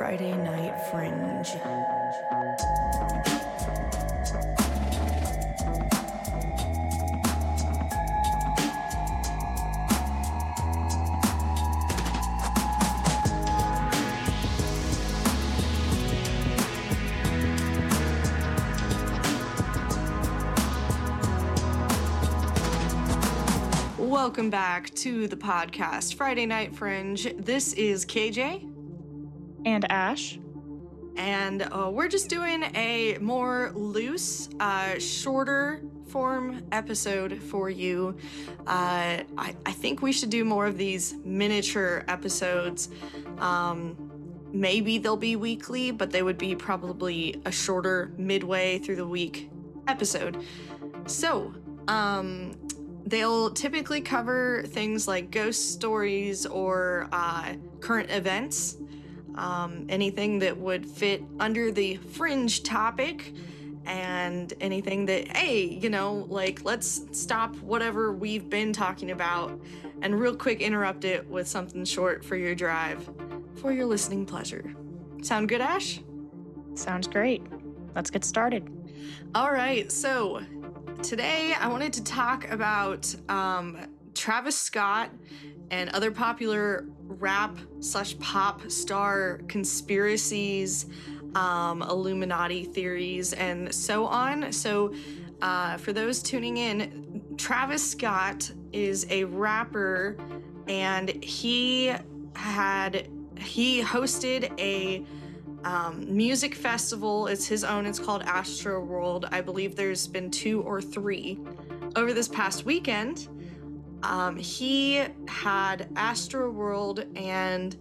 Friday Night Fringe. Welcome back to the podcast, Friday Night Fringe. This is KJ, and Ash. and uh, we're just doing a more loose, uh, shorter form episode for you. Uh, I, I think we should do more of these miniature episodes. Um, maybe they'll be weekly, but they would be probably a shorter midway through the week episode. So, um, they'll typically cover things like ghost stories or uh, current events, um, anything that would fit under the fringe topic, and anything that, hey, you know, like let's stop whatever we've been talking about and real quick interrupt it with something short for your drive for your listening pleasure. Sound good, Ash? Sounds great. Let's get started. All right, so today I wanted to talk about um, Travis Scott and other popular rap slash pop star conspiracies, um, Illuminati theories, and so on. So, uh, for those tuning in, Travis Scott is a rapper, and he had he hosted a um, music festival. It's his own. It's called Astro World. I believe there's been two or three over this past weekend. Um, he had Astro World, and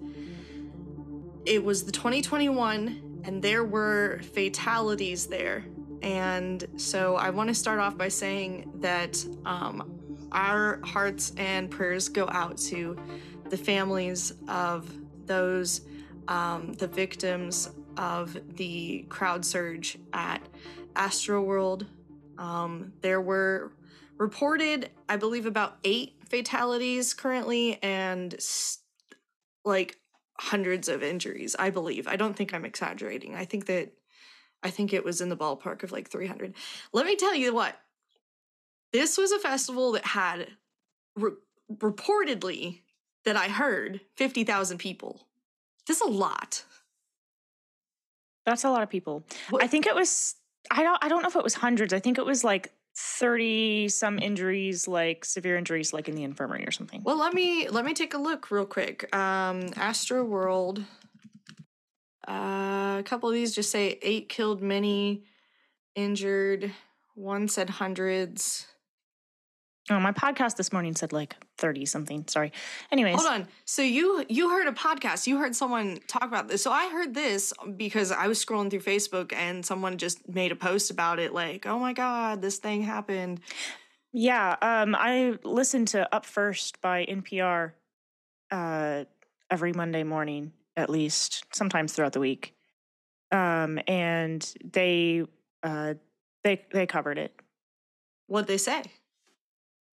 it was the 2021, and there were fatalities there. And so I want to start off by saying that um, our hearts and prayers go out to the families of those um, the victims of the crowd surge at Astroworld. Um, there were reported, I believe, about eight fatalities currently, and like hundreds of injuries. I believe. I don't think I'm exaggerating. I think that I think it was in the ballpark of like 300. Let me tell you what. This was a festival that had re- reportedly that I heard 50,000 people. That's a lot. That's a lot of people. What- I think it was I don't I don't know if it was hundreds. I think it was like 30 some injuries, like severe injuries like in the infirmary or something. Well, let me let me take a look real quick. Um, Astro World. Uh, a couple of these just say eight killed, many injured. One said hundreds. Oh, my podcast this morning said like 30 something. Sorry. Anyways, Hold on. So you you heard a podcast. You heard someone talk about this. So I heard this because I was scrolling through Facebook and someone just made a post about it. Like, oh my god, this thing happened. Yeah, um, I listen to Up First by NPR uh, every Monday morning, at least, sometimes throughout the week. Um, and they uh, they they covered it. What'd they say?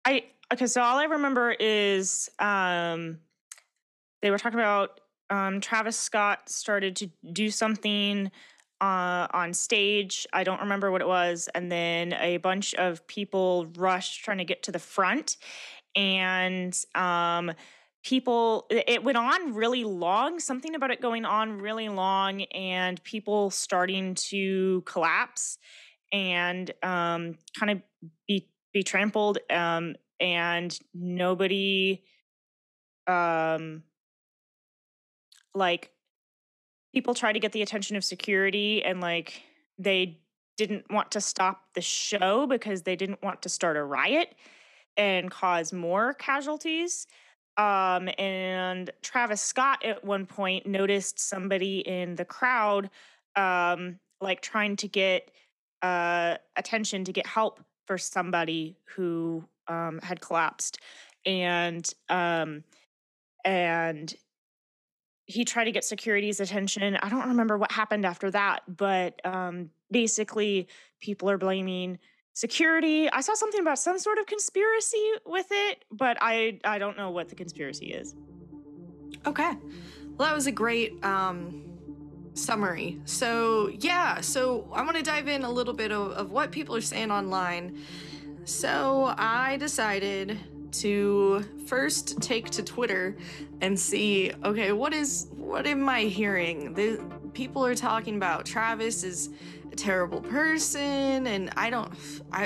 I okay, so all I remember is um, they were talking about um, Travis Scott started to do something uh, on stage. I don't remember what it was, and then a bunch of people rushed trying to get to the front, and um, people it went on really long. Something about it going on really long, and people starting to collapse and um, kind of be be trampled um and nobody um like people try to get the attention of security and like they didn't want to stop the show because they didn't want to start a riot and cause more casualties um and Travis Scott at one point noticed somebody in the crowd um like trying to get uh attention to get help for somebody who um, had collapsed and um, and he tried to get security's attention. I don't remember what happened after that but um, basically people are blaming security. I saw something about some sort of conspiracy with it but i i don't know what the conspiracy is. Okay. Well, that was a great um summary. So, yeah, so I want to dive in a little bit of, of what people are saying online. So, I decided to first take to Twitter and see okay, what is what am I hearing? The people are talking about Travis is a terrible person and I don't I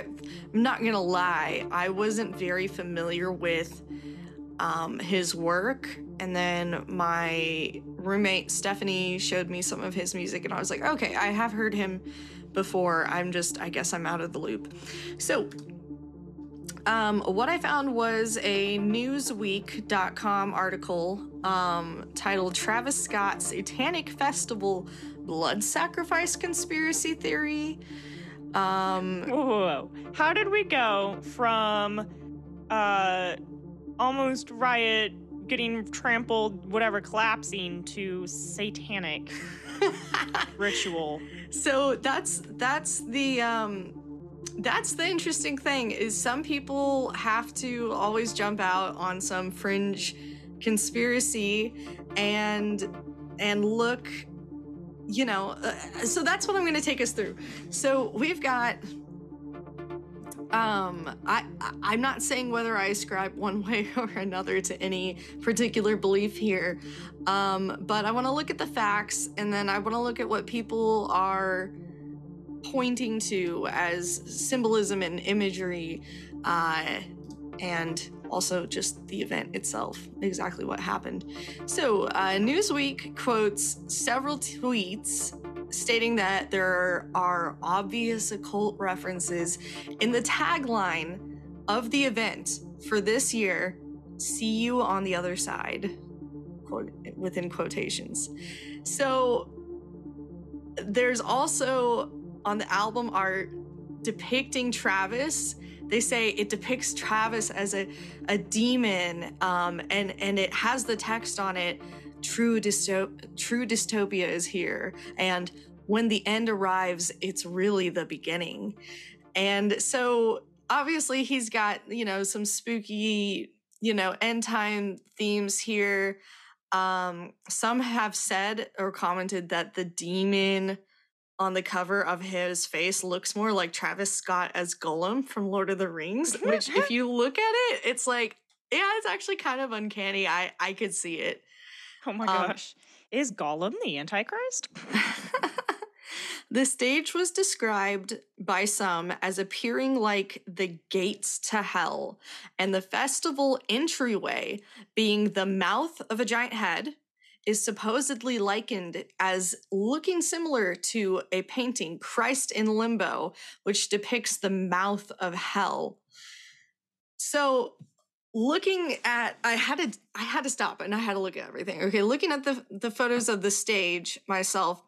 I'm not going to lie. I wasn't very familiar with um, his work and then my roommate Stephanie showed me some of his music, and I was like, okay, I have heard him before. I'm just, I guess I'm out of the loop. So, um, what I found was a Newsweek.com article um, titled Travis Scott Satanic Festival Blood Sacrifice Conspiracy Theory. Um, whoa, whoa, whoa. How did we go from uh, almost riot getting trampled, whatever, collapsing to satanic ritual. So that's that's the um that's the interesting thing is some people have to always jump out on some fringe conspiracy and and look you know uh, so that's what i'm going to take us through so we've got um I, I am not saying whether i ascribe one way or another to any particular belief here. Um but i want to look at the facts and then i want to look at what people are pointing to as symbolism and imagery uh and also just the event itself exactly what happened. So uh, newsweek quotes several tweets stating that there are obvious occult references in the tagline of the event for this year see you on the other side quote within quotations. So there's also on the album art depicting travis. They say it depicts travis as a, a demon um, and and it has the text on it true dystop- true dystopia is here and when the end arrives it's really the beginning and so obviously he's got you know some spooky you know end time themes here um some have said or commented that the demon on the cover of his face looks more like Travis Scott as Gollum from Lord of the Rings, which if you look at it, it's like yeah, it's actually kind of uncanny. I I could see it. Oh my um, gosh. Is Gollum the Antichrist? the stage was described by some as appearing like the gates to hell, and the festival entryway being the mouth of a giant head is supposedly likened as looking similar to a painting, Christ in Limbo, which depicts the mouth of hell. So looking at i had to i had to stop and i had to look at everything okay looking at the the photos of the stage myself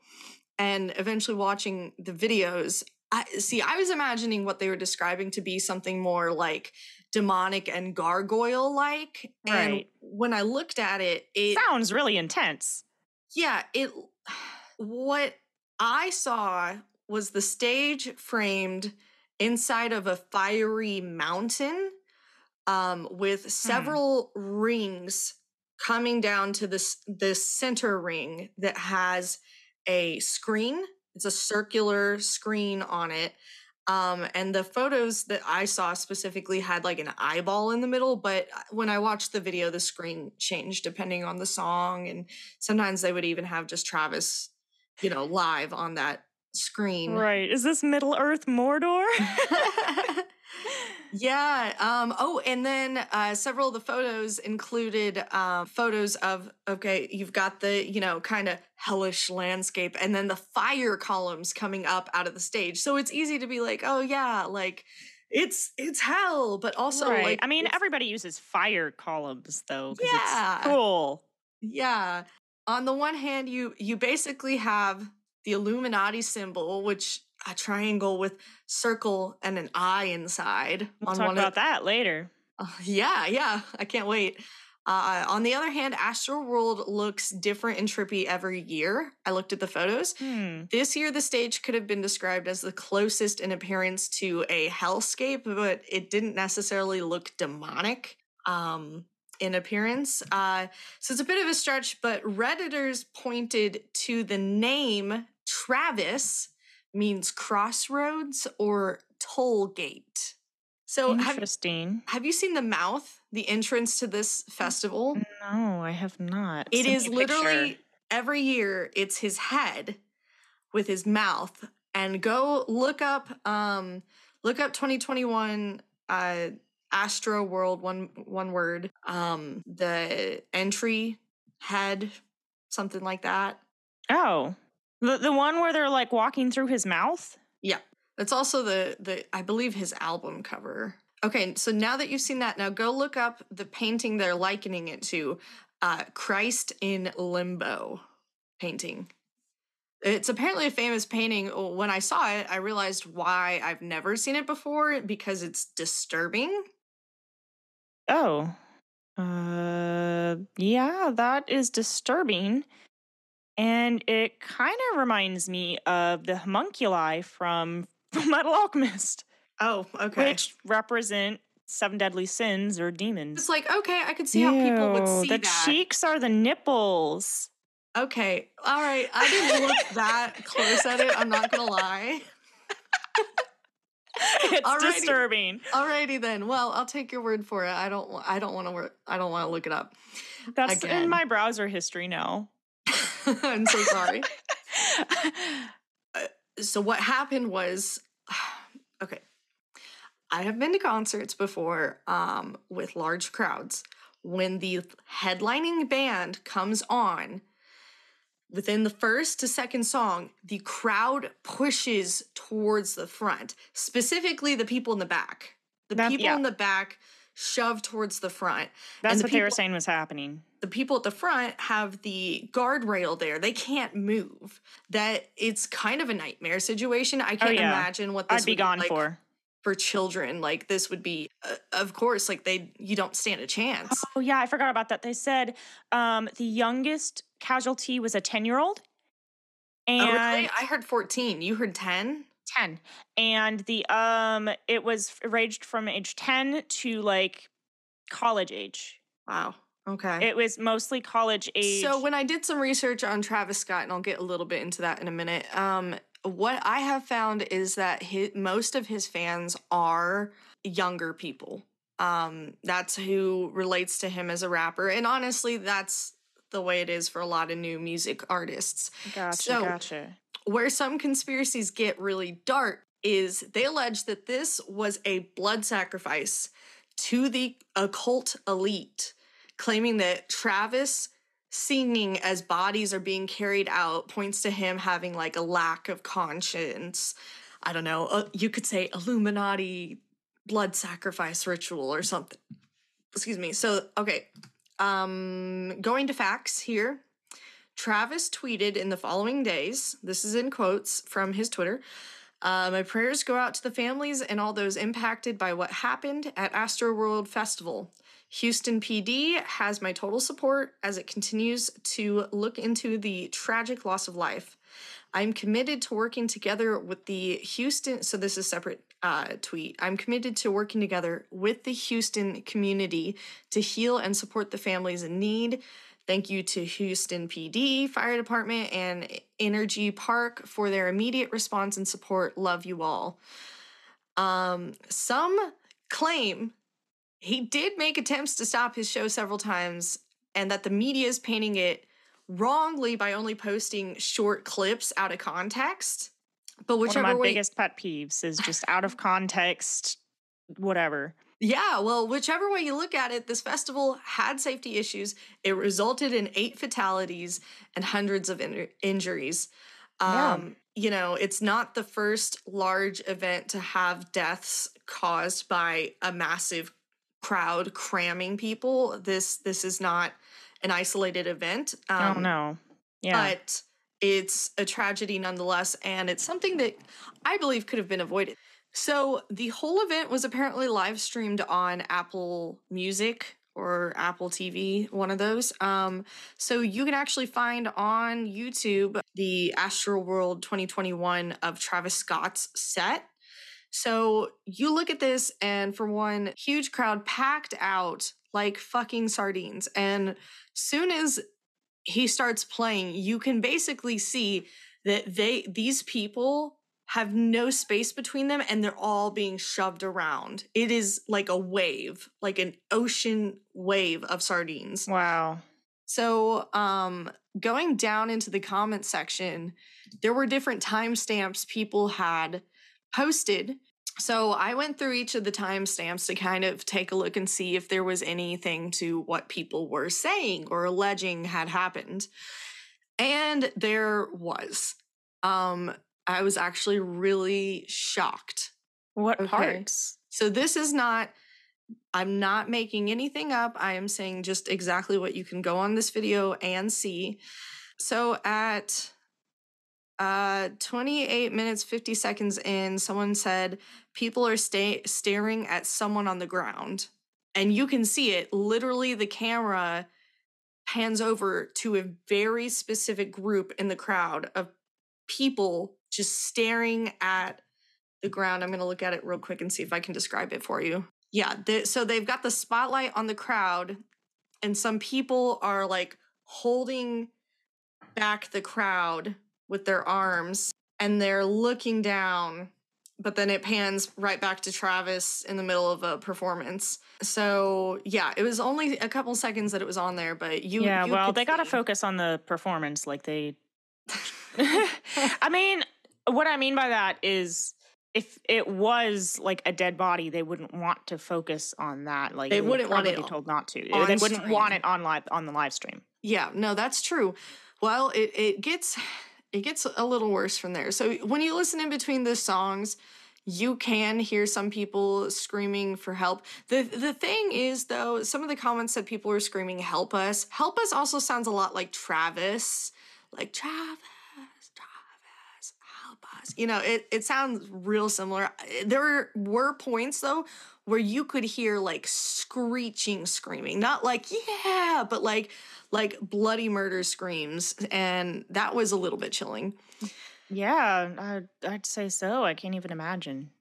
and eventually watching the videos i see i was imagining what they were describing to be something more like demonic and gargoyle like right. and when i looked at it it sounds really intense yeah it what i saw was the stage framed inside of a fiery mountain um, with hmm. several hmm. rings coming down to this this center ring that has a screen. It's a circular screen on it. Um, and the photos that I saw specifically had like an eyeball in the middle, but uh, when I watched the video, the screen changed depending on the song, and sometimes they would even have just Travis, you know, live on that screen. Right. Is this Middle Earth Mordor? yeah. Um, oh, and then uh, several of the photos included uh, photos of, okay, you've got the, you know, kind of hellish landscape and then the fire columns coming up out of the stage. So it's easy to be like, oh, yeah, like it's it's hell but also right. like i mean everybody uses fire columns though yeah cool yeah on the one hand you you basically have the illuminati symbol which a triangle with circle and an eye inside. We'll talk about of, that later. Uh, yeah, yeah, I can't wait. Uh, on the other hand, Astro World looks different and trippy every year. I looked at the photos. Hmm. This year, the stage could have been described as the closest in appearance to a hellscape, but it didn't necessarily look demonic. Um, in appearance. Uh, so it's a bit of a stretch, but Redditors pointed to the name Travis means crossroads or toll gate. So have, Interesting. have you seen the mouth, the entrance to this festival? No, I have not. It Send is literally picture. every year it's his head with his mouth and go look up um look up 2021 uh Astro World one one word um the entry head something like that. Oh, the the one where they're like walking through his mouth. Yeah. That's also the the I believe his album cover. Okay, so now that you've seen that, now go look up the painting they're likening it to, uh, Christ in Limbo painting. It's apparently a famous painting. When I saw it, I realized why I've never seen it before because it's disturbing. Oh, uh, yeah, that is disturbing. And it kind of reminds me of the homunculi from Metal Alchemist, Oh, okay. which represent seven deadly sins or demons. it's like okay, I could see how people would Ew, see the that. cheeks are the nipples. Okay, all right. I didn't look that close at it. I'm not gonna lie. it's Alrighty. disturbing. Alrighty then. Well, I'll take your word for it. I don't. I don't want to. I don't want to look it up. That's Again. in my browser history now. I'm so sorry. so what happened was, okay. I have been to concerts before um, with large crowds. When the headlining band comes on, within the first to second song, the crowd pushes towards the front, specifically the people in the back. The That- people yeah. in the back shove towards the front. That's the what they were people- saying was happening. the people at the front have the guardrail there. They can't move. That it's kind of a nightmare situation. I can't Oh, yeah. imagine what this I'd be gone like for. for children. Like this would be, uh, of course, like they you don't stand a chance. Oh yeah, I forgot about that. They said um, the youngest casualty was a ten-year-old, and oh, really? I heard fourteen. You heard ten. 10 and the um it was ranged from age 10 to like college age Wow. Okay. it was mostly college age So when I did some research on Travis Scott, and I'll get a little bit into that in a minute, um, what I have found is that his, most of his fans are younger people. Um, that's who relates to him as a rapper, and honestly, that's the way it is for a lot of new music artists. gotcha so- gotcha Where some conspiracies get really dark is they allege that this was a blood sacrifice to the occult elite, claiming that Travis singing as bodies are being carried out points to him having like a lack of conscience. I don't know, uh, you could say Illuminati blood sacrifice ritual or something. Excuse me. So, okay. Um going to facts here. Travis tweeted in the following days, this is in quotes from his Twitter. Uh, my prayers go out to the families and all those impacted by what happened at Astro World Festival. Houston PD has my total support as it continues to look into the tragic loss of life. I'm committed to working together with the Houston, so this is separate uh, tweet. I'm committed to working together with the Houston community to heal and support the families in need. Thank you to Houston PD, Fire Department, and NRG Park for their immediate response and support. Love you all. Um, some claim he did make attempts to stop his show several times, and that the media is painting it wrongly by only posting short clips out of context. But one of whichever my way, biggest pet peeves is just out of context whatever Yeah, well, whichever way you look at it, this festival had safety issues. It resulted in eight fatalities and hundreds of in- injuries. Yeah. Um, You know, it's not the first large event to have deaths caused by a massive crowd cramming people. This this is not an isolated event. Um, oh no yeah but it's a tragedy nonetheless, and it's something that I believe could have been avoided. So the whole event was apparently live streamed on Apple Music or Apple TV, one of those. Um, so you can actually find on YouTube the Astro World 2021 of Travis Scott's set. So you look at this, and for one, huge crowd packed out like fucking sardines. And soon as he starts playing, you can basically see that they these people have no space between them and they're all being shoved around. It is like a wave, like an ocean wave of sardines. Wow. So, um going down into the comment section, there were different timestamps people had posted so I went through each of the timestamps to kind of take a look and see if there was anything to what people were saying or alleging had happened. And there was. Um, I was actually really shocked. What okay. parts? So this is not I'm not making anything up. I am saying just exactly what you can go on this video and see. So at uh, 28 minutes 50 seconds in, someone said people are sta- staring at someone on the ground. And you can see it. Literally, the camera pans over to a very specific group in the crowd of people just staring at the ground. I'm going to look at it real quick and see if I can describe it for you. Yeah, they, so they've got the spotlight on the crowd, and some people are like holding back the crowd with their arms and they're looking down but then it pans right back to Travis in the middle of a performance. So yeah, it was only a couple seconds that it was on there, but you yeah, you well, they got to focus on the performance, like they. I mean, what I mean by that is, if it was like a dead body, they wouldn't want to focus on that. Like they wouldn't want it be told not to. They wouldn't stream. want it on live on the live stream. Yeah, no, that's true. Well, it it gets it gets a little worse from there. So when you listen in between the songs, you can hear some people screaming for help. The the thing is though, some of the comments that people were screaming help us. Help us also sounds a lot like Travis. Like Travis, Travis, You know, it it sounds real similar. There were points though where you could hear like screeching screaming. Not like yeah, but like like bloody murder screams, and that was a little bit chilling. Yeah, I'd, I'd say so. I can't even imagine.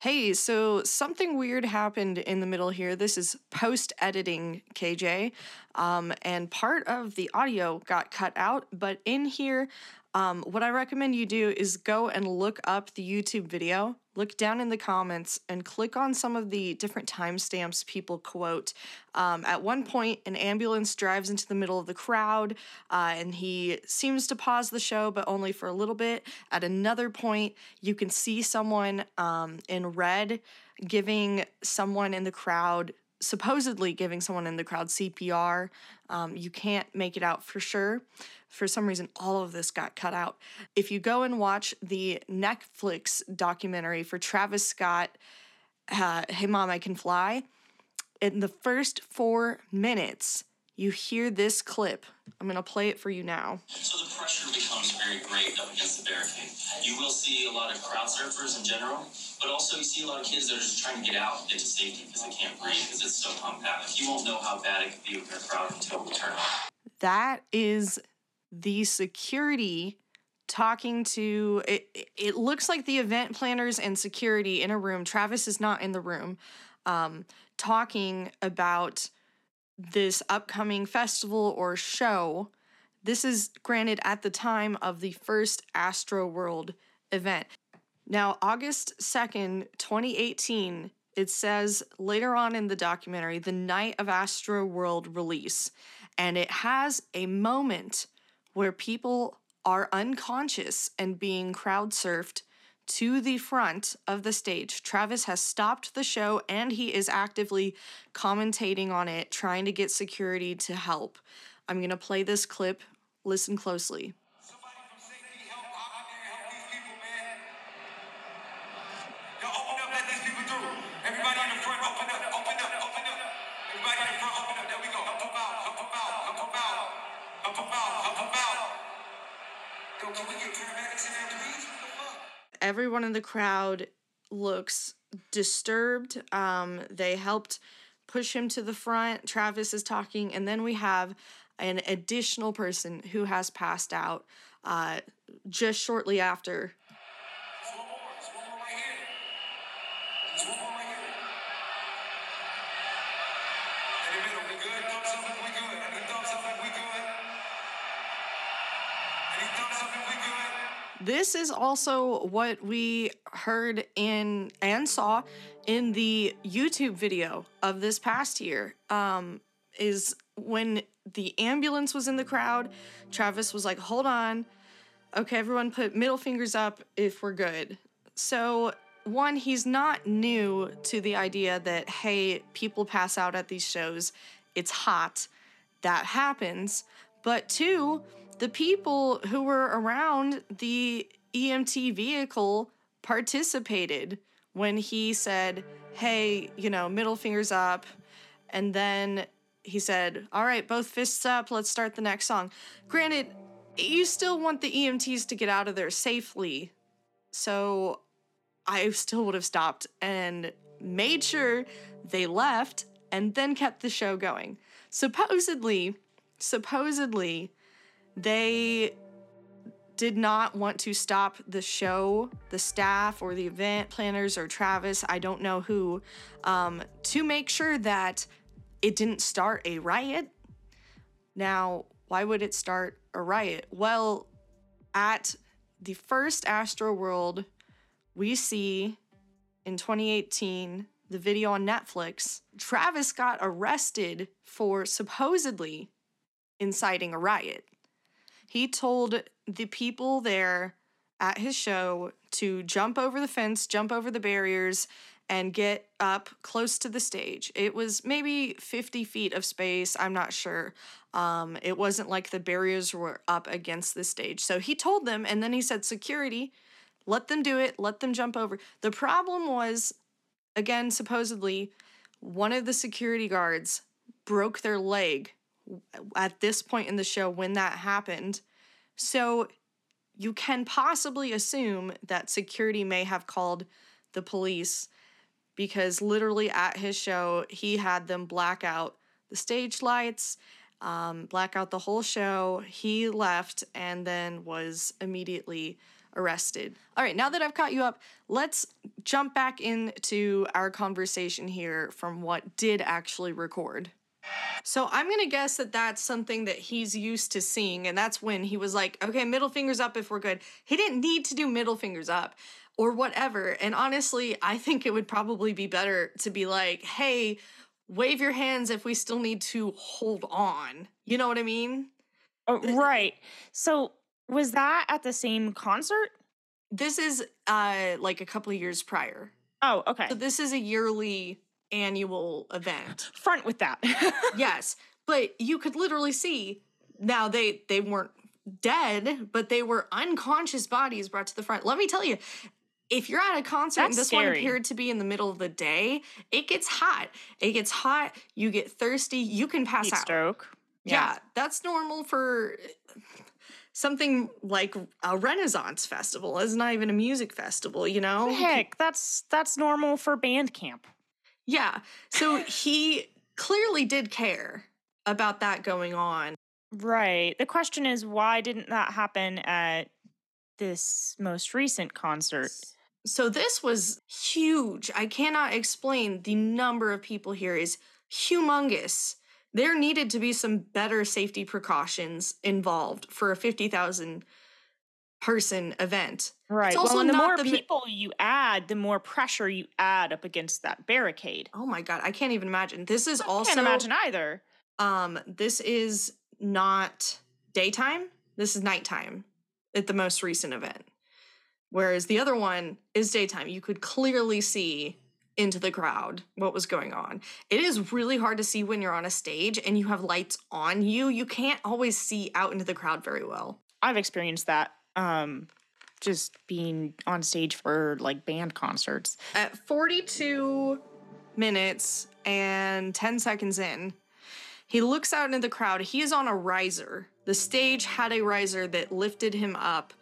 Hey, so something weird happened in the middle here. This is post editing, KJ. Um, and part of the audio got cut out, but in here, um, what I recommend you do is go and look up the YouTube video, look down in the comments, and click on some of the different timestamps people quote. Um, at one point, an ambulance drives into the middle of the crowd, uh, and he seems to pause the show, but only for a little bit. At another point, you can see someone um, in red giving someone in the crowd supposedly giving someone in the crowd CPR. Um, you can't make it out for sure for some reason, all of this got cut out. If you go and watch the Netflix documentary for Travis Scott, uh, Hey Mom, I Can Fly, in the first four minutes, you hear this clip. I'm going to play it for you now. So the pressure becomes very great up against the barricade. You will see a lot of crowd surfers in general, but also you see a lot of kids that are just trying to get out into safety because they can't breathe because it's so compact. You won't know how bad it could be with a crowd until we turn on. That is the security talking to it it looks like the event planners and security in a room travis is not in the room um, talking about this upcoming festival or show. This is granted at the time of the first Astro World event. Now august 2nd 2018 it says later on in the documentary the night of Astro World release and it has a moment where people are unconscious and being crowd surfed to the front of the stage. Travis has stopped the show and he is actively commentating on it, trying to get security to help. I'm going to play this clip. Listen closely. Everyone in the crowd looks disturbed. Um, they helped push him to the front. Travis is talking, and then we have an additional person who has passed out uh, just shortly after. In the middle, we good? Thumbs up if we good. Any thumbs up if we good? Any thumbs up if we good? This is also what we heard in and saw in the YouTube video of this past year. Um, is when the ambulance was in the crowd, Travis was like, "Hold on, okay, everyone, put middle fingers up if we're good." So one, he's not new to the idea that hey, people pass out at these shows. It's hot. That happens. But two, the people who were around the EMT vehicle participated when he said, hey, you know, middle fingers up. And then he said, all right, both fists up, let's start the next song. Granted, you still want the EMTs to get out of there safely. So I still would have stopped and made sure they left and then kept the show going. Supposedly, supposedly, they did not want to stop the show, the staff or the event planners or Travis, I don't know who, um, to make sure that it didn't start a riot. Now, why would it start a riot? Well, at the first Astro World we see in 2018 the video on Netflix, Travis got arrested for supposedly inciting a riot. He told the people there at his show to jump over the fence, jump over the barriers, and get up close to the stage. It was maybe 50 feet of space, I'm not sure. Um, it wasn't like the barriers were up against the stage. So he told them, and then he said, Security, let them do it, let them jump over. The problem was, again, supposedly, one of the security guards broke their leg at this point in the show when that happened. So you can possibly assume that security may have called the police because literally at his show, he had them black out the stage lights, um, black out the whole show. He left and then was immediately arrested. All right, now that I've caught you up, let's jump back into our conversation here from what did actually record. So I'm gonna guess that that's something that he's used to seeing, and that's when he was like, okay, middle fingers up if we're good. He didn't need to do middle fingers up or whatever. And honestly, I think it would probably be better to be like, hey, wave your hands if we still need to hold on. You know what I mean? Oh, right. So was that at the same concert? This is uh like a couple of years prior. Oh, okay. So this is a yearly annual event. Front with that. yes, but you could literally see now they they weren't dead, but they were unconscious bodies brought to the front. Let me tell you, if you're at a concert and That's this one appeared to be in the middle of the day, it gets hot. It gets hot, you get thirsty, you can pass Heat out. stroke. Yeah. that's normal for something like a Renaissance festival. It's not even a music festival, you know? Heck, that's that's normal for band camp. Yeah. So he clearly did care about that going on. Right. The question is why didn't that happen at this most recent concert? So this was huge. I cannot explain the number of people here is humongous. There needed to be some better safety precautions involved for a 50,000 person event. Right. also well, the more the mi- people you add, the more pressure you add up against that barricade. Oh my god, I can't even imagine. This is I also can't imagine either. um this is not daytime. This is nighttime at the most recent event. Whereas the other one is daytime. You could clearly see into the crowd what was going on. It is really hard to see when you're on a stage and you have lights on you. You can't always see out into the crowd very well. I've experienced that. Um, just being on stage for like band concerts. At 42 minutes and 10 seconds in, he looks out into the crowd. He is on a riser. The stage had a riser that lifted him up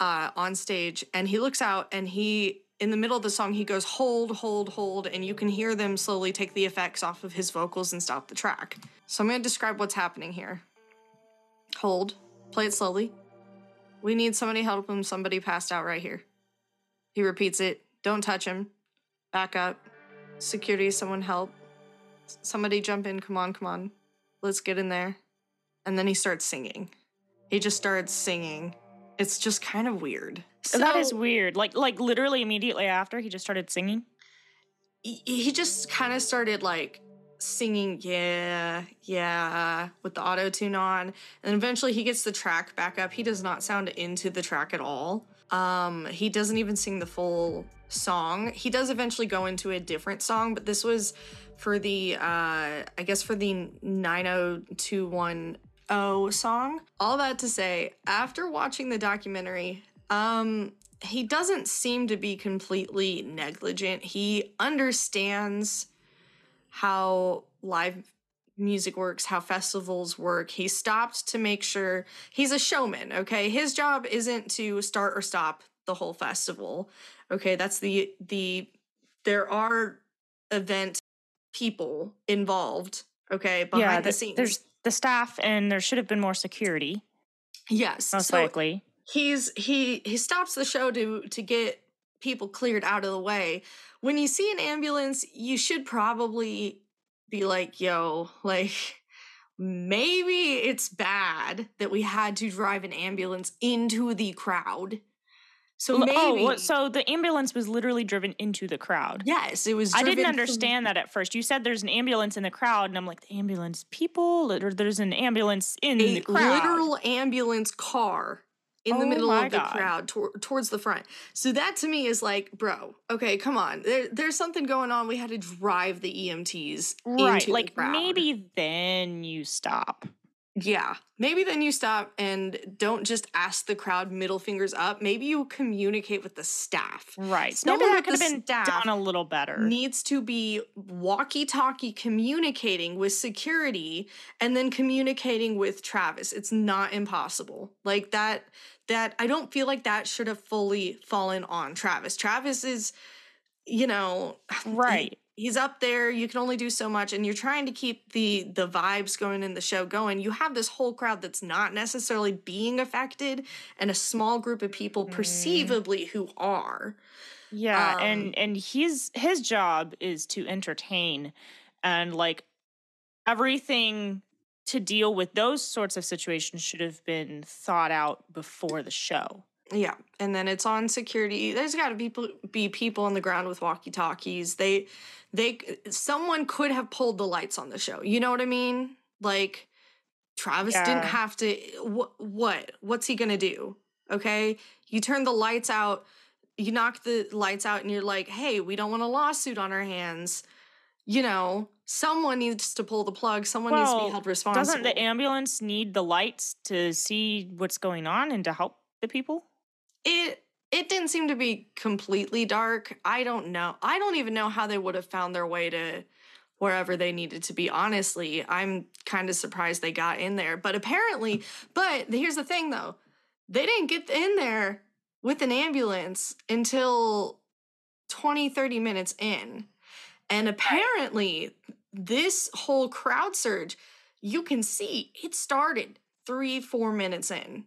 uh, on stage, and he looks out and he, in the middle of the song, he goes, Hold, hold, hold, and you can hear them slowly take the effects off of his vocals and stop the track. So I'm going to describe what's happening here. Hold, play it slowly. We need somebody help him. Somebody passed out right here. He repeats it. Don't touch him. Back up. Security, someone help. somebody jump in. Come on, come on. Let's get in there. And then he starts singing. He just starts singing. It's just kind of weird. that is weird. Like like literally immediately after he just started singing. he he just kind of started like singing yeah yeah with the auto tune on and eventually he gets the track back up. He does not sound into the track at all. Um he doesn't even sing the full song. He does eventually go into a different song but this was for the uh i guess for the 90210 song. All that to say after watching the documentary um he doesn't seem to be completely negligent. He understands how live music works, how festivals work. He stopped to make sure he's a showman, okay? His job isn't to start or stop the whole festival. Okay, that's the the there are event people involved, okay, behind yeah, the the- scenes. there's the staff and there should have been more security, yes. most so- likely. he's he he stops the show to to get people cleared out of the way when you see an ambulance you should probably be like yo like maybe it's bad that we had to drive an ambulance into the crowd so L- oh, maybe Oh, so the ambulance was literally driven into the crowd. yes it was I didn't from- understand that at first. You said there's an ambulance in the crowd, and I'm like, the ambulance people, or there's an ambulance in a the crowd. literal ambulance car in the Oh middle of the God. crowd tor- towards the front. So that to me is like, bro, okay, come on. There, there's something going on. We had to drive the EMTs right? into Like the crowd. maybe then you stop. yeah, maybe then you stop and don't just ask the crowd middle fingers up. Maybe you communicate with the staff. Right. Someone maybe that could have been done a little better. needs to be walkie-talkie communicating with security and then communicating with Travis. It's not impossible. Like that that I don't feel like that should have fully fallen on Travis. Travis is you know, he- right. he's up there you can only do so much and you're trying to keep the the vibes going in the show going you have this whole crowd that's not necessarily being affected and a small group of people Mm. perceivably who are Yeah, Um, and and he's his job is to entertain and like everything to deal with those sorts of situations should have been thought out before the show. Yeah, and then it's on security. There's got to be people be people on the ground with walkie talkies. They, they, someone could have pulled the lights on the show. You know what I mean? Like, Travis didn't have to. Eh, what? What? What's he gonna do? Okay, you turn the lights out. You knock the lights out, and you're like, "Hey, we don't want a lawsuit on our hands." You know, someone needs to pull the plug. Someone needs to be Well, held responsible. Doesn't the ambulance need the lights to see what's going on and to help the people? it it didn't seem to be completely dark. I don't know. I don't even know how they would have found their way to wherever they needed to be. Honestly, I'm kind of surprised they got in there. But apparently, but here's the thing though. They didn't get in there with an ambulance until 20 30 minutes in. And apparently, this whole crowd surge, you can see it started 3 4 minutes in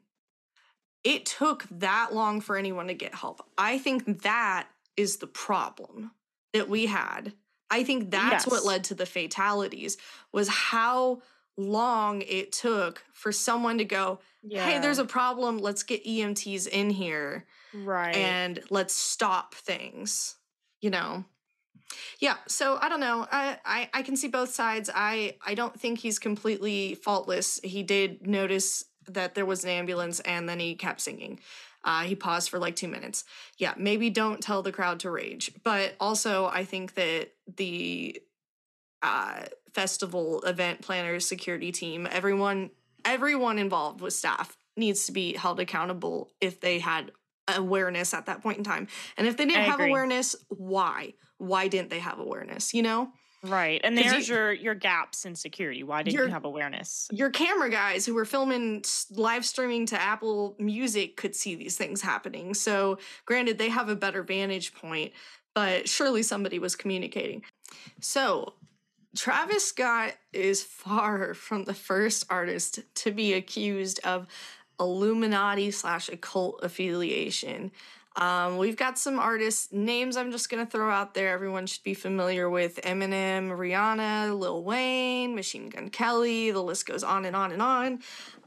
it took that long for anyone to get help. I think that is the problem that we had. I think that's what led to the fatalities was how long it took for someone to go, "Hey, there's a problem. Let's get EMTs in here right. and let's stop things." You know. Yeah, so I don't know. I, I I can see both sides. I I don't think he's completely faultless. He did notice that there was an ambulance and then he kept singing. Uh, he paused for like two minutes. Yeah, maybe don't tell the crowd to rage. But also, I think that the uh, festival event planners, security team, everyone, everyone involved with staff needs to be held accountable if they had awareness at that point in time. And if they didn't have awareness, why? Why didn't they have awareness? You know? right. And 'cause you- there's your your gaps in security. Why didn't you You're- have awareness? your camera guys who were filming live streaming to Apple Music could see these things happening. So, granted, they have a better vantage point, but surely somebody was communicating. So, Travis Scott is far from the first artist to be accused of Illuminati slash occult affiliation. Um, we've got some artists names I'm just gonna throw out there. Everyone should be familiar with Eminem, Rihanna, Lil Wayne, Machine Gun Kelly. The list goes on and on and on.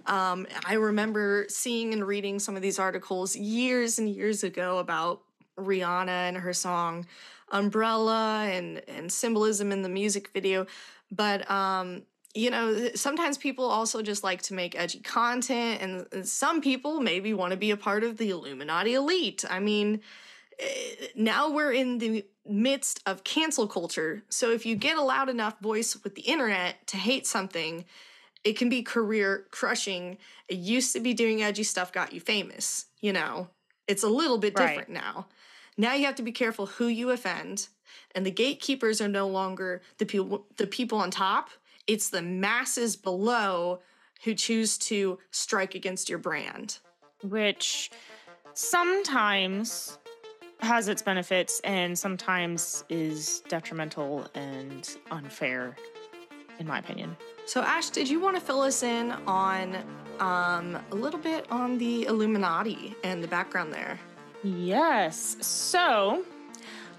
Um, I remember seeing and reading some of these articles years and years ago about Rihanna and her song Umbrella and and symbolism in the music video. But um, you know, sometimes people also just like to make edgy content, and and some people maybe want to be a part of the Illuminati elite. I mean, eh, now we're in the midst of cancel culture. So if you get a loud enough voice with the internet to hate something, it can be career crushing. It used to be doing edgy stuff got you famous, you know. It's a little bit Right. different now. Now you have to be careful who you offend, and the gatekeepers are no longer the people the people on top. It's the masses below who choose to strike against your brand. which sometimes has its benefits and sometimes is detrimental and unfair, in my opinion. So Ash, did you want to fill us in on um, a little bit on the Illuminati and the background there? Yes. So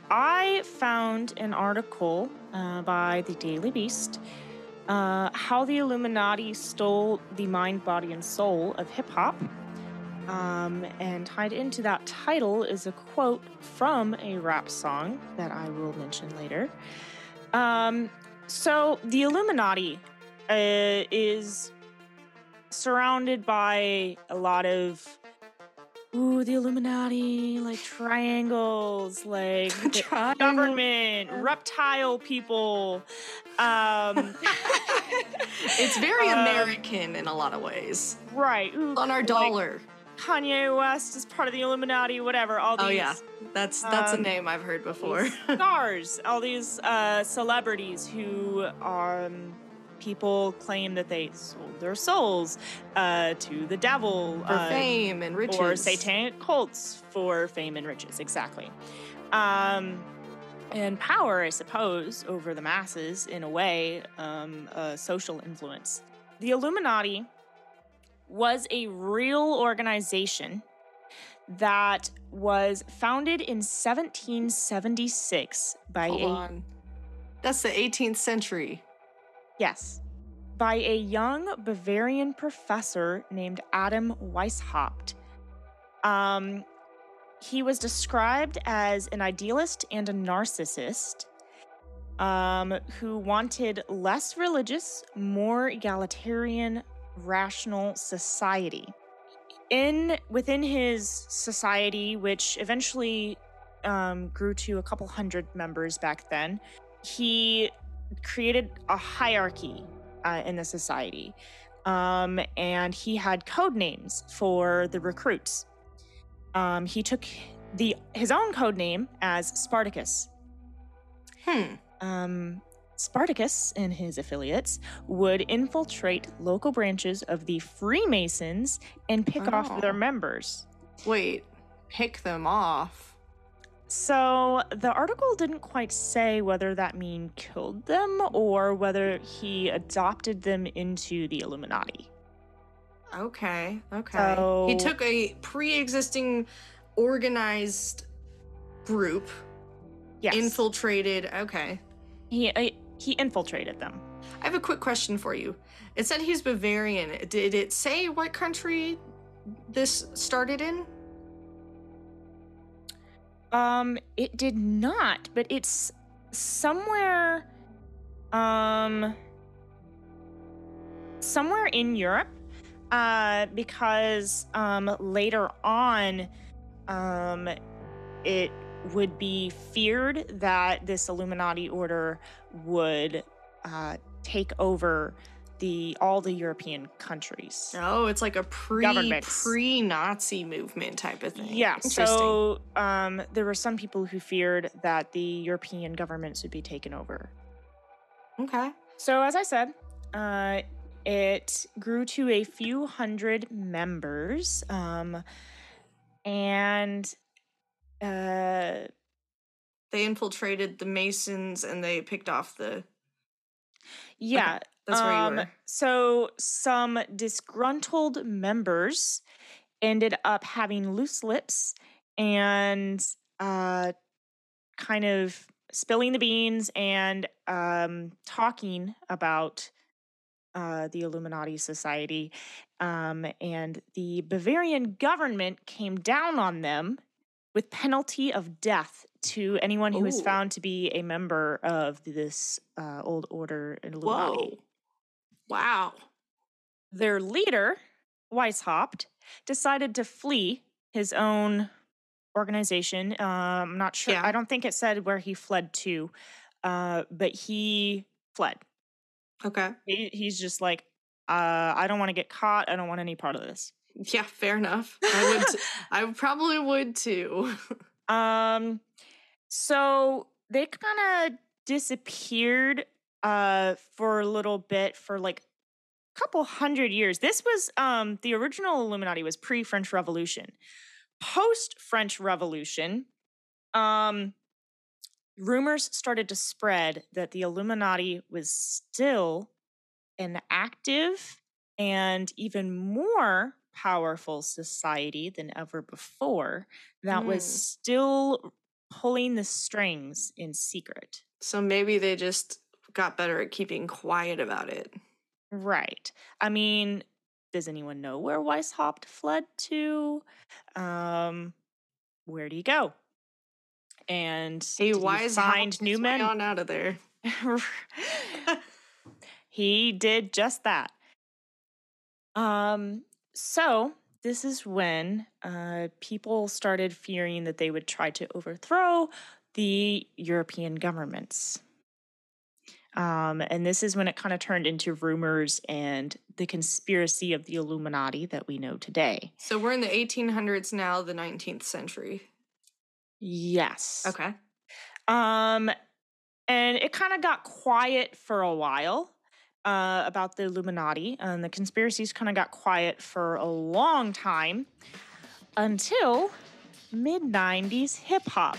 I found an article uh, by the Daily Beast uh, how the Illuminati stole the mind, body, and soul of hip hop. Um, and tied into that title is a quote from a rap song that I will mention later. Um, so the Illuminati uh, is surrounded by a lot of ooh the Illuminati, like triangles, like Triangle. government, reptile people. Um, It's very Um, American in a lot of ways. right. Ooh, On our like dollar. Kanye West is part of the Illuminati, whatever. All these oh yeah, that's that's a um, name I've heard before. stars, all these uh, celebrities who um, people claim that they sold their souls uh, to the devil For uh, fame and riches. or satanic cults for fame and riches. Exactly. Um, and power, I suppose, over the masses in a way, um, a social influence. The Illuminati was a real organization that was founded in 1776 by Hold a on. That's the 18th century. Yes. By a young Bavarian professor named Adam Weishaupt. Um, he was described as an idealist and a narcissist um, who wanted less religious, more egalitarian, rational society. In within his society, which eventually um, grew to a couple hundred members back then, he created a hierarchy uh, in the society. Um, and he had code names for the recruits. Um, he took the his own code name as Spartacus. Hmm. Um, Spartacus and his affiliates would infiltrate local branches of the Freemasons and pick Oh. off their members. Wait, pick them off. So the article didn't quite say whether that mean killed them or whether he adopted them into the Illuminati. Okay, okay. he took a pre-existing organized group, Yes, infiltrated. Okay. he uh, he infiltrated them. I have a quick question for you. It said he's Bavarian. Did it say what country this started in? Um, it did not, but it's somewhere, um, somewhere in Europe, uh, because um later on, um, it would be feared that this Illuminati order would uh, take over the all the European countries. Oh, it's like a pre pre Nazi movement type of thing. Yeah. So um, there were some people who feared that the European governments would be taken over. okay. So as I said, uh, it grew to a few hundred members, um, and uh, They infiltrated the Masons and they picked off the. yeah. That's where um, you were. So some disgruntled members ended up having loose lips and uh, kind of spilling the beans and um, talking about uh, the Illuminati Society. Um, and the Bavarian government came down on them with penalty of death to anyone who Ooh. found to be a member of this uh, old order Illuminati. Whoa. Wow. Their leader, Weishaupt, decided to flee his own organization. Um, I'm not sure. Yeah. I don't think it said where he fled to, uh, but he fled. Okay. He, he's just like, uh, I don't want to get caught. I don't want any part of this. Yeah, fair enough. I would. T- I probably would too. Um, so they kind of disappeared uh for a little bit for like a couple hundred years. This was um the original Illuminati was pre-French Revolution. Post-French Revolution, um rumors started to spread that the Illuminati was still an active and even more powerful society than ever before that was Mm. still pulling the strings in secret. so maybe they just got better at keeping quiet about it. Right. I mean, does anyone know where Weishaupt fled to? Um, where do you go? And Hey, did he wise find new men? on out of there. he did just that. Um, so this is when uh, people started fearing that they would try to overthrow the European governments. Um, and this is when it kind of turned into rumors and the conspiracy of the Illuminati that we know today. So we're in the 1800s now, the 19th century. Yes. Okay. Um, and it kind of got quiet for a while uh, about the Illuminati, and the conspiracies kind of got quiet for a long time until mid 90s hip hop.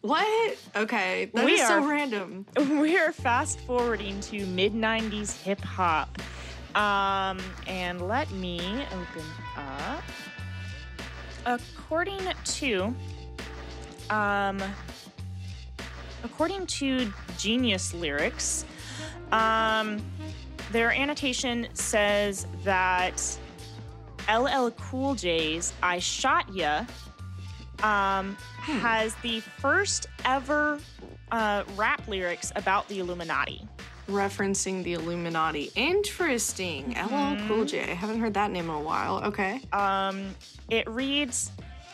What? Okay, that is We so are- random. We're fast forwarding to mid 90s hip hop. Um, and let me open up. According to, um, according to Genius Lyrics, um, their annotation says that LL Cool J's "I Shot Ya" um, Hmm. has the first ever uh, rap lyrics about the Illuminati. Referencing the Illuminati. Interesting. LL Cool J. I haven't heard that name in a while. Okay. Um, it reads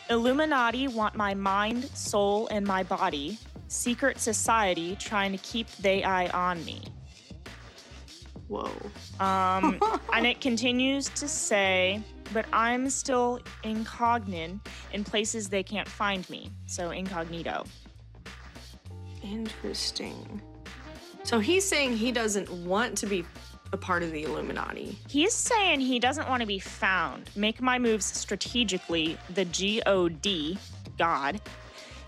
Illuminati want my mind, soul, and my body. Secret society trying to keep they eye on me. Whoa. Um, and it continues to say, but I'm still incognito in places they can't find me. So incognito. Interesting. So he's saying he doesn't want to be a part of the Illuminati. He's saying he doesn't want to be found. Make my moves strategically, the G O D, God.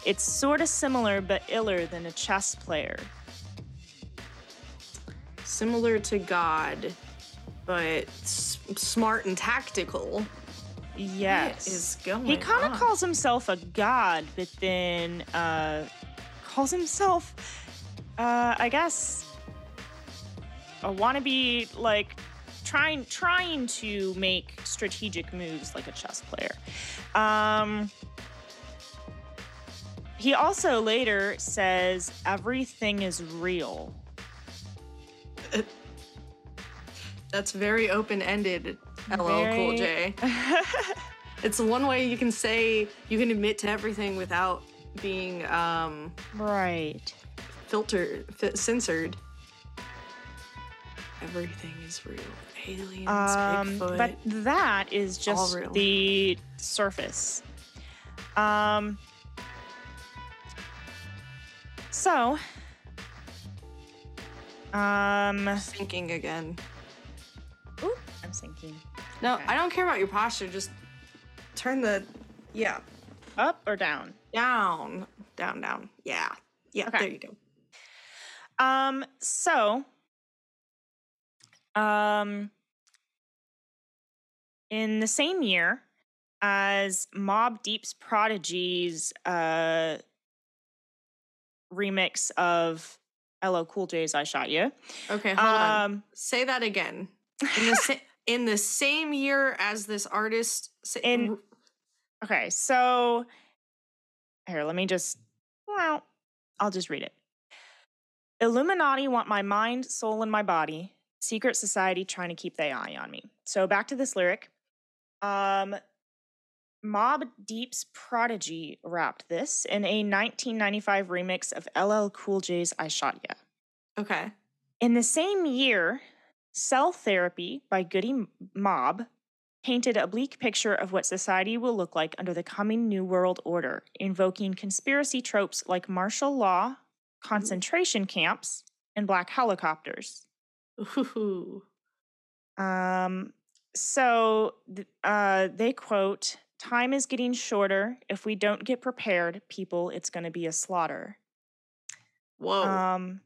It's sort of similar but iller than a chess player. Similar to God, but s- smart and tactical. Yes. What is going he kind of calls himself a god, but then uh, calls himself, uh, I guess, a wannabe like trying trying to make strategic moves like a chess player. Um, he also later says everything is real. That's very open ended, LL Cool J. It's one way you can say you can admit to everything without being um, right. filtered, fi- censored. Everything is real. Aliens, Um, Bigfoot. but that is just the surface. Um, so, um, thinking again. oop, I'm thinking No, Okay. I don't care about your posture. Just turn the yeah up or down. down, down, down. Yeah, yeah. Okay. There you go. Um, so, um, in the same year, as Mobb Deep's Prodigy's uh, remix of LL Cool J's "I Shot You." Okay, hold on. Um, Say that again. In the sa- in the same year as this artist. sa- In- Okay, so here, let me just, well, I'll just read it. Illuminati want my mind, soul, and my body. Secret society trying to keep their eye on me. So back to this lyric. Um, Mobb Deep's Prodigy rapped this in a 1995 remix of LL Cool J's I Shot Ya. okay. In the same year, Cell Therapy by Goodie Mob painted a bleak picture of what society will look like under the coming New World Order, invoking conspiracy tropes like martial law, concentration camps, and black helicopters. Ooh. Um, so uh, they quote, Time is getting shorter. If we don't get prepared, people, it's going to be a slaughter. Whoa. Um,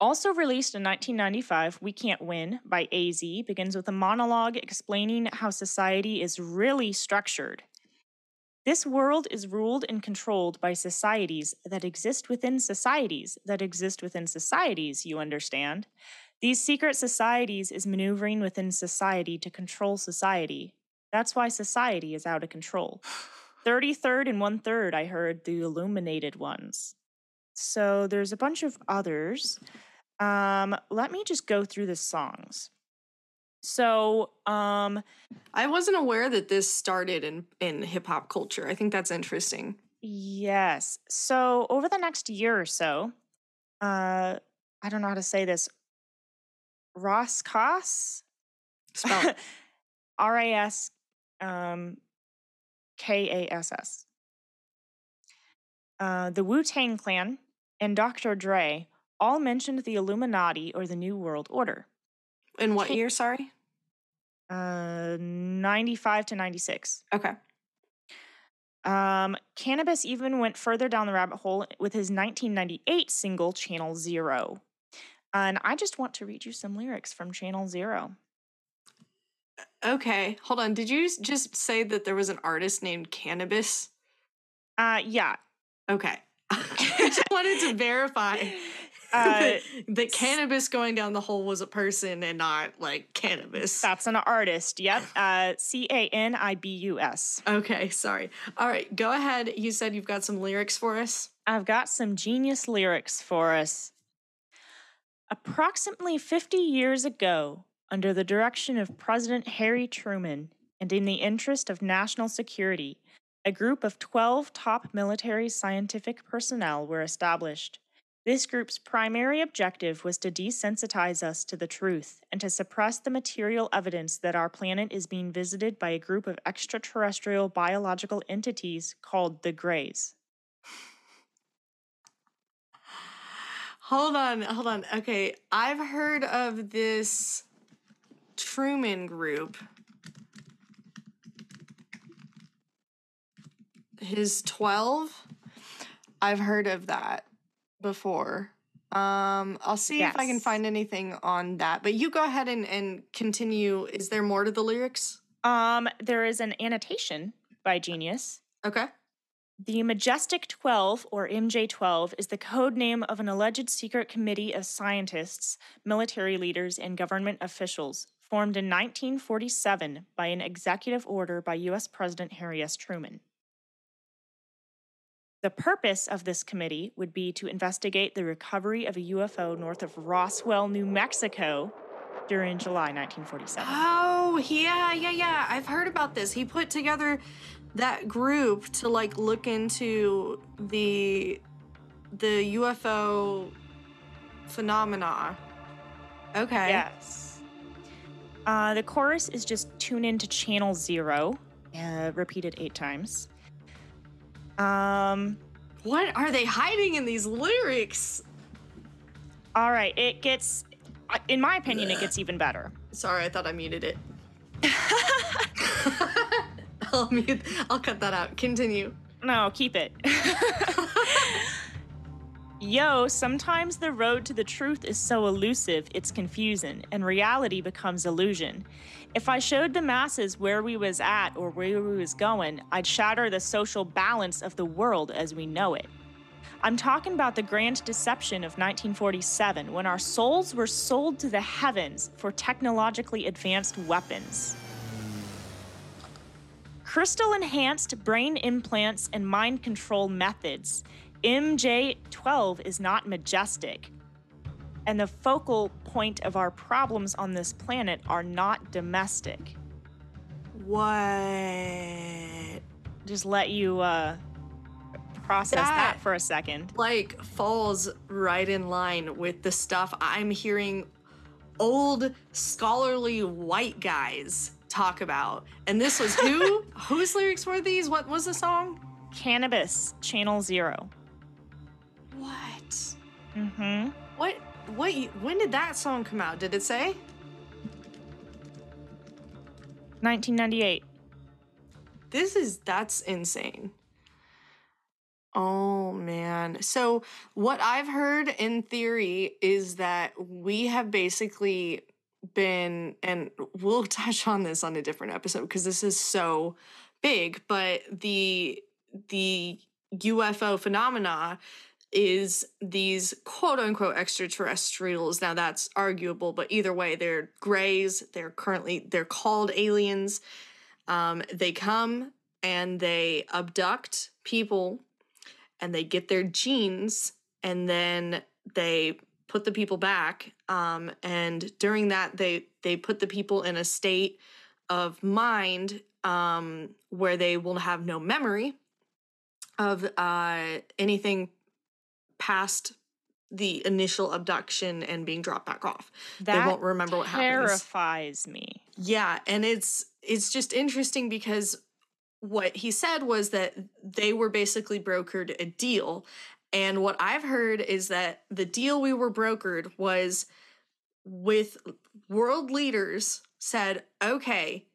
also released in 1995, We Can't Win by AZ begins with a monologue explaining how society is really structured. This world is ruled and controlled by societies that exist within societies that exist within societies, you understand. These secret societies is maneuvering within society to control society. That's why society is out of control. 33rd and one third, I heard the illuminated ones. So there's a bunch of others. Um, let me just go through the songs. So, um, I wasn't aware that this started in in hip hop culture. I think that's interesting. yes. So over the next year or so, uh, I don't know how to say this. Ras Kass, Spell R A S um, K A S S. Uh, the Wu Tang Clan and Dr. Dre all mentioned the Illuminati or the New World Order. in what Ca- year? Sorry. Uh, 95 to 96. Okay. Um, Canibus even went further down the rabbit hole with his 1998 single Channel Zero. And I just want to read you some lyrics from Channel Zero. Okay. Hold on. Did you just say that there was an artist named Canibus? Uh, yeah. Okay. I just wanted to verify Uh, that, that Canibus going down the hole was a person and not like cannabis. That's an artist. Yep. Uh, C A N I B U S. Okay, sorry. All right, go ahead. You said you've got some lyrics for us. I've got some genius lyrics for us. Approximately 50 years ago, under the direction of President Harry Truman and in the interest of national security, a group of 12 top military scientific personnel were established. This group's primary objective was to desensitize us to the truth and to suppress the material evidence that our planet is being visited by a group of extraterrestrial biological entities called the Greys. Hold on, hold on. Okay, I've heard of this Truman group. His 12. I've heard of that before. Um, I'll see if I can find anything on that. But you go ahead and, and continue. Is there more to the lyrics? Um, there is an annotation by Genius. Okay. The Majestic 12, or MJ 12, is the code name of an alleged secret committee of scientists, military leaders, and government officials formed in 1947 by an executive order by U.S. President Harry S. Truman. The purpose of this committee would be to investigate the recovery of a UFO north of Roswell, New Mexico during July 1947. Oh, yeah, yeah, yeah. I've heard about this. He put together that group to like look into the the UFO phenomena. Okay. Yes. Uh, the chorus is just tune into channel zero, uh, repeated eight times. Um, What are they hiding in these lyrics? all right, it gets, in my opinion, it gets even better. Sorry, I thought I muted it. I'll mute. I'll cut that out. Continue. No, keep it. Yo, sometimes the road to the truth is so elusive, it's confusing, and reality becomes illusion. If I showed the masses where we was at or where we was going, I'd shatter the social balance of the world as we know it. I'm talking about the grand deception of 1947 when our souls were sold to the heavens for technologically advanced weapons. Crystal enhanced brain implants and mind control methods. MJ12 is not majestic. And the focal point of our problems on this planet are not domestic. What? Just let you uh, process that, That- for a second. Like falls right in line with the stuff I'm hearing old scholarly white guys talk about. And this was who? Whose lyrics were these? What was the song? Canibus, Channel Zero. What? Mm-hmm. What? What? When did that song come out? Did it say? 1998. This is that's insane. Oh man. So what I've heard in theory is that we have basically been and we'll touch on this on a different episode because this is so big, but the the UFO phenomena is these quote unquote extraterrestrials. Now that's arguable, but either way, they're grays. They're currently they're called aliens. Um, they come and they abduct people and they get their genes and then they put the people back um, and during that they they put the people in a state of mind um, where they will have no memory of uh, anything past the initial abduction and being dropped back off That won't remember what happens. terrifies me. Yeah, and it's it's just interesting because what he said was that they were basically brokered a deal. And what I've heard is that the deal we were brokered was with world leaders said, "Okay,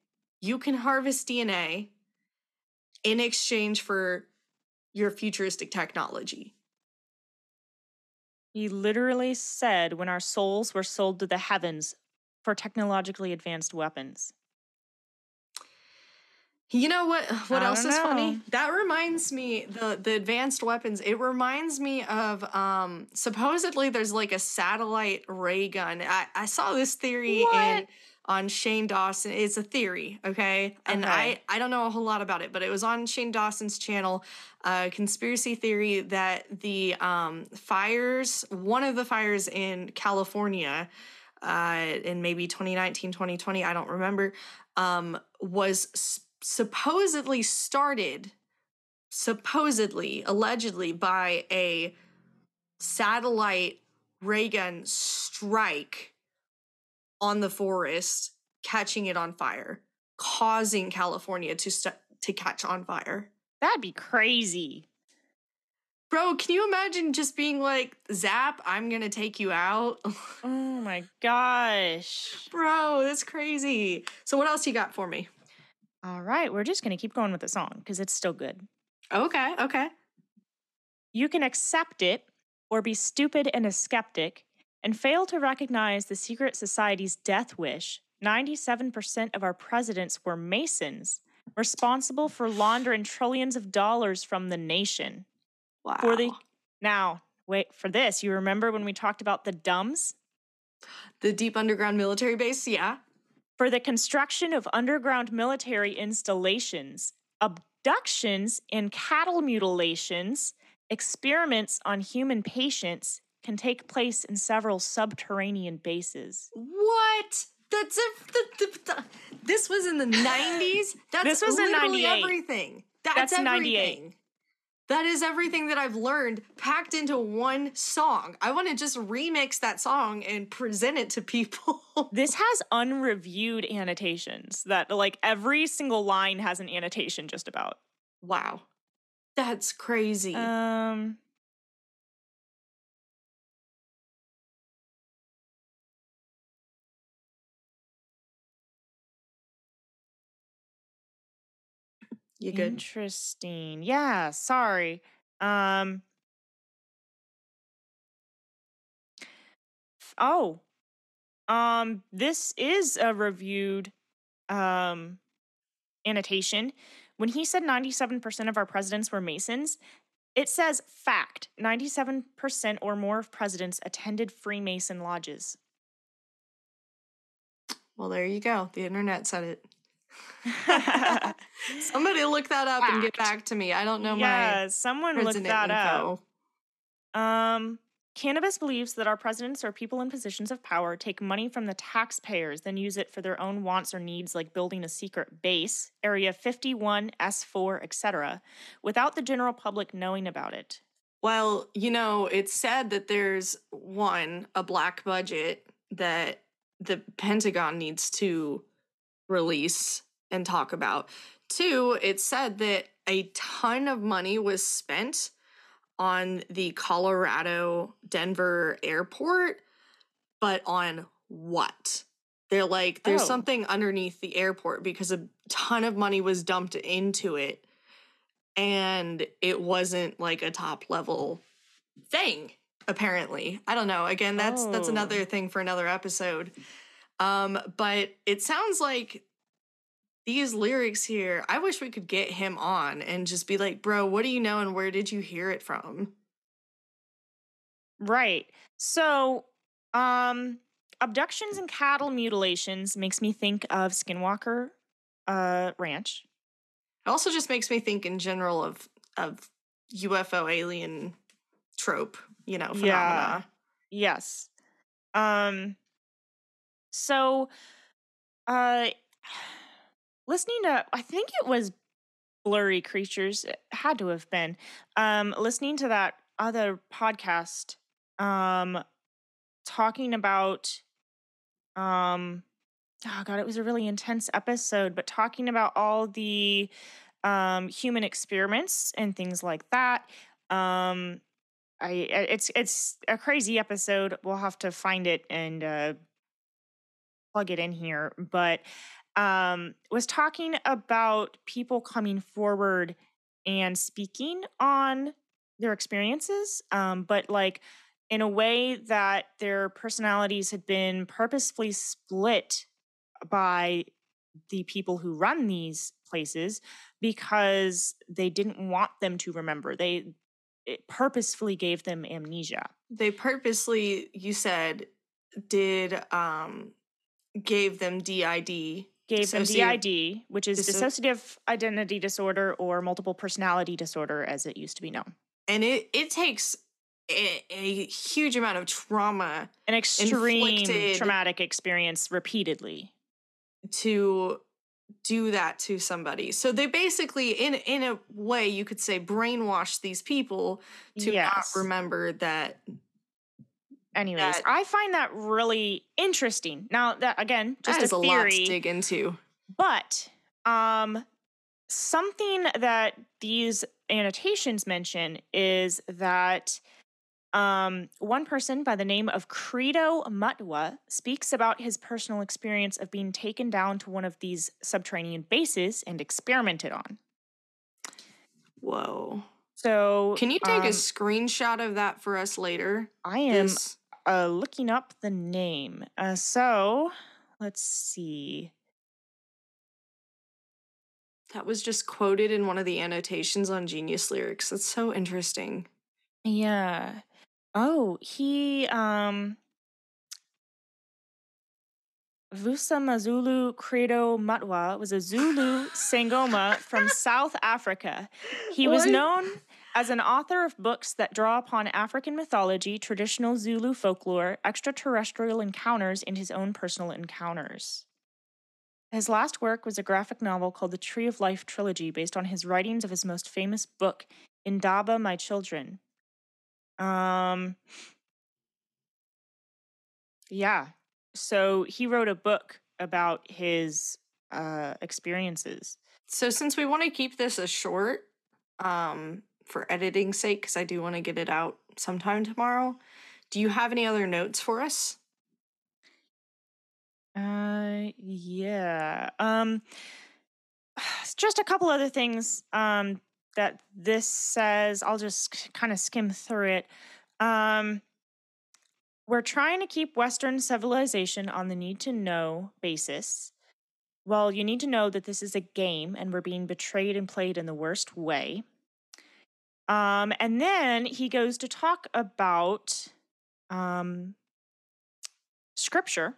you can harvest DNA in exchange for your futuristic technology." He literally said when our souls were sold to the heavens for technologically advanced weapons. You know what? What I else is funny? That reminds me the the advanced weapons. It reminds me of um supposedly there's like a satellite ray gun. I I saw this theory in What? On Shane Dawson. It's a theory, okay? And I Okay. I don't know a whole lot about it, but it was on Shane Dawson's channel. Uh, conspiracy theory that the um fires, one of the fires in California, uh, in maybe 2019, 2020, I don't remember, um, was s- supposedly started, supposedly, allegedly, by a satellite ray gun strike on the forest, catching it on fire, causing California to st- to catch on fire. That'd be crazy. Bro, can you imagine just being like, Zap, I'm gonna take you out? Oh my gosh. Bro, that's crazy. So, what else you got for me? All right, we're just going to keep going with the song because it's still good. Okay, okay. You can accept it or be stupid and a skeptic and fail to recognize the secret society's death wish. 97% of our presidents were Masons, responsible for laundering trillions of dollars from the nation. Wow. For the now, wait for this. You remember when we talked about the dumbs? the deep underground military base, yeah. For the construction of underground military installations, abductions and cattle mutilations, experiments on human patients can take place in several subterranean bases. What? That's a, the, the, the- this was in the 90s? That's This was in literally 98. everything. That's, That's 98. That is everything that I've learned packed into one song. I want to just remix that song and present it to people. This has unreviewed annotations that, like, every single line has an annotation just about. wow. That's crazy. Um, you good? Interesting. Yeah, sorry. Um Oh, um, this is a reviewed um annotation. When he said 97% of our presidents were Masons, it says fact 97% or more of presidents attended Freemason lodges. Well, there you go. The internet said it. Somebody look that up and get back to me. I don't know my yeah, someone looked president that up. Um, Canibus believes that our presidents or people in positions of power take money from the taxpayers, then use it for their own wants or needs, like building a secret base, Area 51, S4, etc., without the general public knowing about it. Well, you know, it's said that there's one, a black budget that the Pentagon needs to release and talk about. Two, it said that a ton of money was spent on the Colorado Denver airport, but on what? They're like, there's Oh. something underneath the airport because a ton of money was dumped into it and it wasn't like a top level thing apparently i don't know again that's that's Oh. another thing for another episode um but it sounds like these lyrics here i wish we could get him on and just be like bro what do you know and where did you hear it from Right. So, um, abductions and cattle mutilations makes me think of Skinwalker uh, Ranch. it also just makes me think in general of of ufo alien trope you know phenomena Yeah. Yes. Um so uh listening to I think it was Blurry Creatures it had to have been um listening to that other podcast um talking about um oh god it was a really intense episode but talking about all the um human experiments and things like that um I it's it's a crazy episode. We'll have to find it and uh, plug it in here. But um, was talking about people coming forward and speaking on their experiences, um, but like in a way that their personalities had been purposefully split by the people who run these places because they didn't want them to remember. They purposefully gave them amnesia. they purposely you said did um gave them did Gave them Dissocia- DID, which is disso- dissociative identity disorder or multiple personality disorder, as it used to be known. and it it takes a, a huge amount of trauma An extreme traumatic experience repeatedly. to do that to somebody so they basically in in a way you could say brainwash these people to Yes. not remember that Anyways, that- I find that really interesting. Now, that again, just that is a a theory. lot to dig into But um something that these annotations mention is that um one person by the name of Credo Mutwa speaks about his personal experience of being taken down to one of these subterranean bases and experimented on. whoa So can you take a um, screenshot of that for us later I am uh looking up the name. Uh so let's see. that was just quoted in one of the annotations on genius lyrics that's so interesting Yeah. Oh, he um Vusa Mazulu Credo Matwa was a Zulu Sangoma from South Africa. He was What? known as an author of books that draw upon African mythology, traditional Zulu folklore, extraterrestrial encounters, and his own personal encounters. His last work was a graphic novel called the Tree of Life trilogy, based on his writings of his most famous book, Indaba, My Children. Um, yeah. So he wrote a book about his uh, experiences. So since we want to keep this a short, um, for editing sake, because I do want to get it out sometime tomorrow, do you have any other notes for us? Uh, yeah. Um, just a couple other things um, that this says. I'll just kind of skim through it. Um, we're trying to keep Western civilization on the need to know basis. Well, you need to know that this is a game and we're being betrayed and played in the worst way. Um, and then he goes to talk about um, scripture.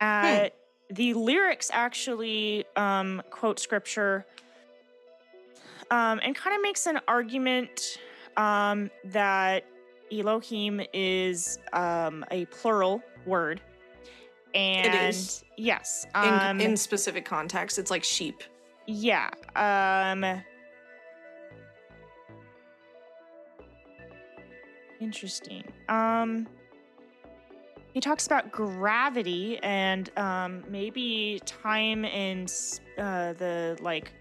Uh, The lyrics actually um, quote scripture um, and kind of makes an argument um, that Elohim is um, a plural word. And is. yes, In, um, in specific context, it's like sheep. yeah. Um Interesting. Um he talks about gravity and um maybe time and uh the like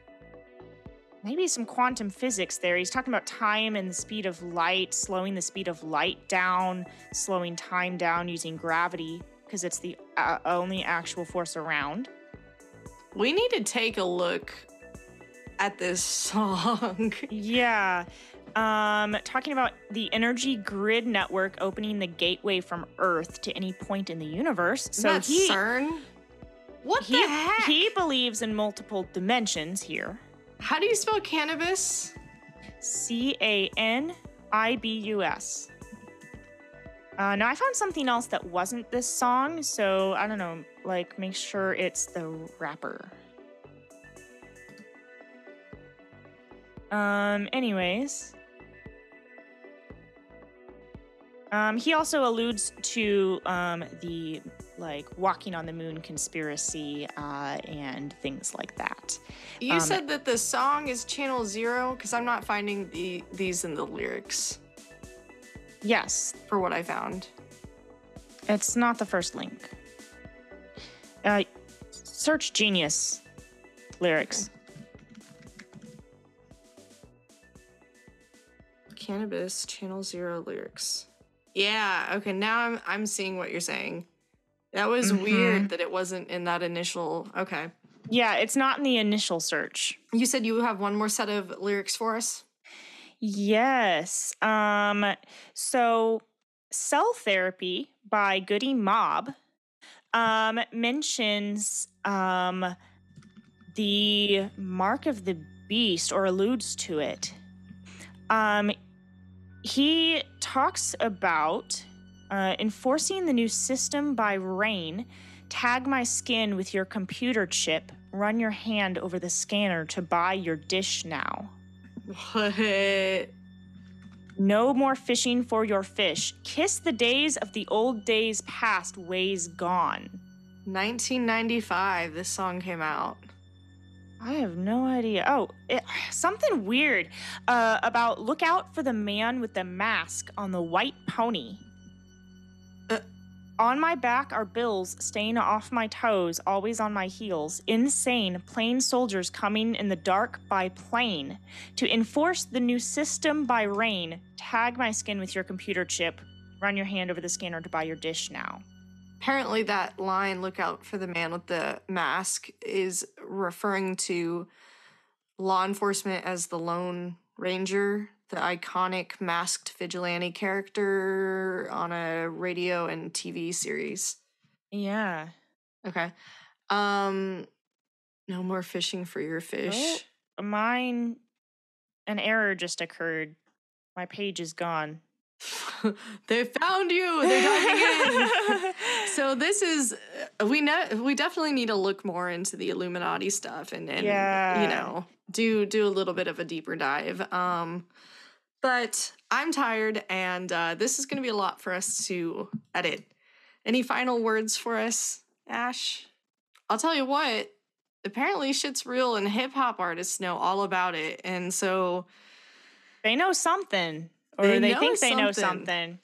maybe some quantum physics there. He's talking about time and the speed of light, slowing the speed of light down, slowing time down using gravity because it's the uh, only actual force around. We need to take a look at this song. Yeah. Um, talking about the energy grid network opening the gateway from Earth to any point in the universe. Isn't So that he CERN? What he the heck? he believes in multiple dimensions here. How do you spell Canibus? C A N I B U S. Uh, now I found something else that wasn't this song, so I don't know. Like, make sure it's the rapper. Um. Anyways, um, he also alludes to um the like walking on the moon conspiracy uh, and things like that. You Um, said that the song is Channel Zero because I'm not finding the these in the lyrics Yes, for what I found. It's not the first link. Uh, search Genius lyrics. Canibus Channel Zero lyrics. Yeah. Okay. Now I'm I'm seeing what you're saying. That was Mhm. weird that it wasn't in that initial. Okay. Yeah, it's not in the initial search. You said you have one more set of lyrics for us. Yes. Um. So, Cell Therapy by Goodie Mob um, mentions um, the mark of the beast or alludes to it. Um, he talks about uh, enforcing the new system by rain. Tag my skin with your computer chip. Run your hand over the scanner to buy your dish now. What? No more fishing for your fish. Kiss the days of the old days past, ways gone. 1995. This song came out. I have no idea. Oh, it, something weird uh, about look out for the man with the mask on the white pony. On my back are bills staying off my toes, always on my heels. Insane, plain soldiers coming in the dark by plane. To enforce the new system by rain, tag my skin with your computer chip. Run your hand over the scanner to buy your dish now. Apparently, that line, look out for the man with the mask, is referring to law enforcement as the Lone Ranger, the iconic masked vigilante character on a radio and TV series. Yeah. Okay. Um, no more fishing for your fish. Mine, an error just occurred. My page is gone. they found you. They're diving in. so this is uh, we know we definitely need to look more into the Illuminati stuff and and Yeah. you know do do a little bit of a deeper dive. Um, but I'm tired, and uh, this is going to be a lot for us to edit. Any final words for us, Ash? I'll tell you what. Apparently, shit's real, and hip hop artists know all about it, and so They know something, or They they, think they know something. something.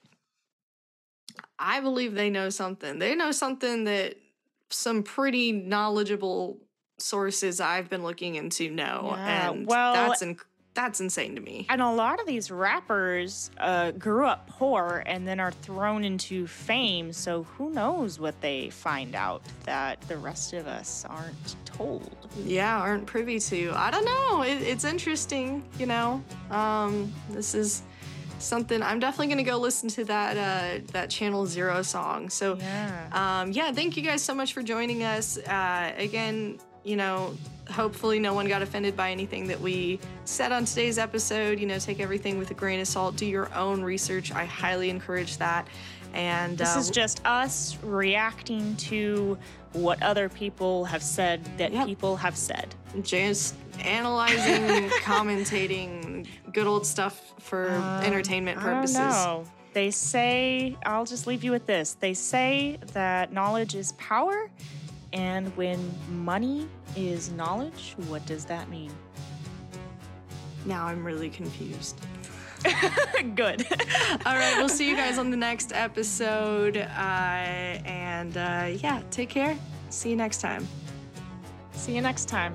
I believe they know something. They know something that some pretty knowledgeable sources I've been looking into know, Yeah, and well- that's inc- that's insane to me. And a lot of these rappers uh, grew up poor and then are thrown into fame. So who knows what they find out that the rest of us aren't told. Yeah, aren't privy to. I don't know. It, it's interesting, you know. Um, this is something. I'm definitely gonna go listen to that uh, that Channel Zero song. So Yeah. um, yeah, thank you guys so much for joining us. Uh, again, you know, hopefully no one got offended by anything that we said on today's episode. You know, take everything with a grain of salt. Do your own research. I highly encourage that. And This uh, is just us reacting to what other people have said that Yep. people have said. just analyzing, commentating, good old stuff for entertainment Um, I don't purposes. know. They say, I'll just leave you with this. They say that knowledge is power, and when money is knowledge, what does that mean? Now I'm really confused. Good. All right, we'll see you guys on the next episode. Uh, and uh, yeah, take care. See you next time. See you next time.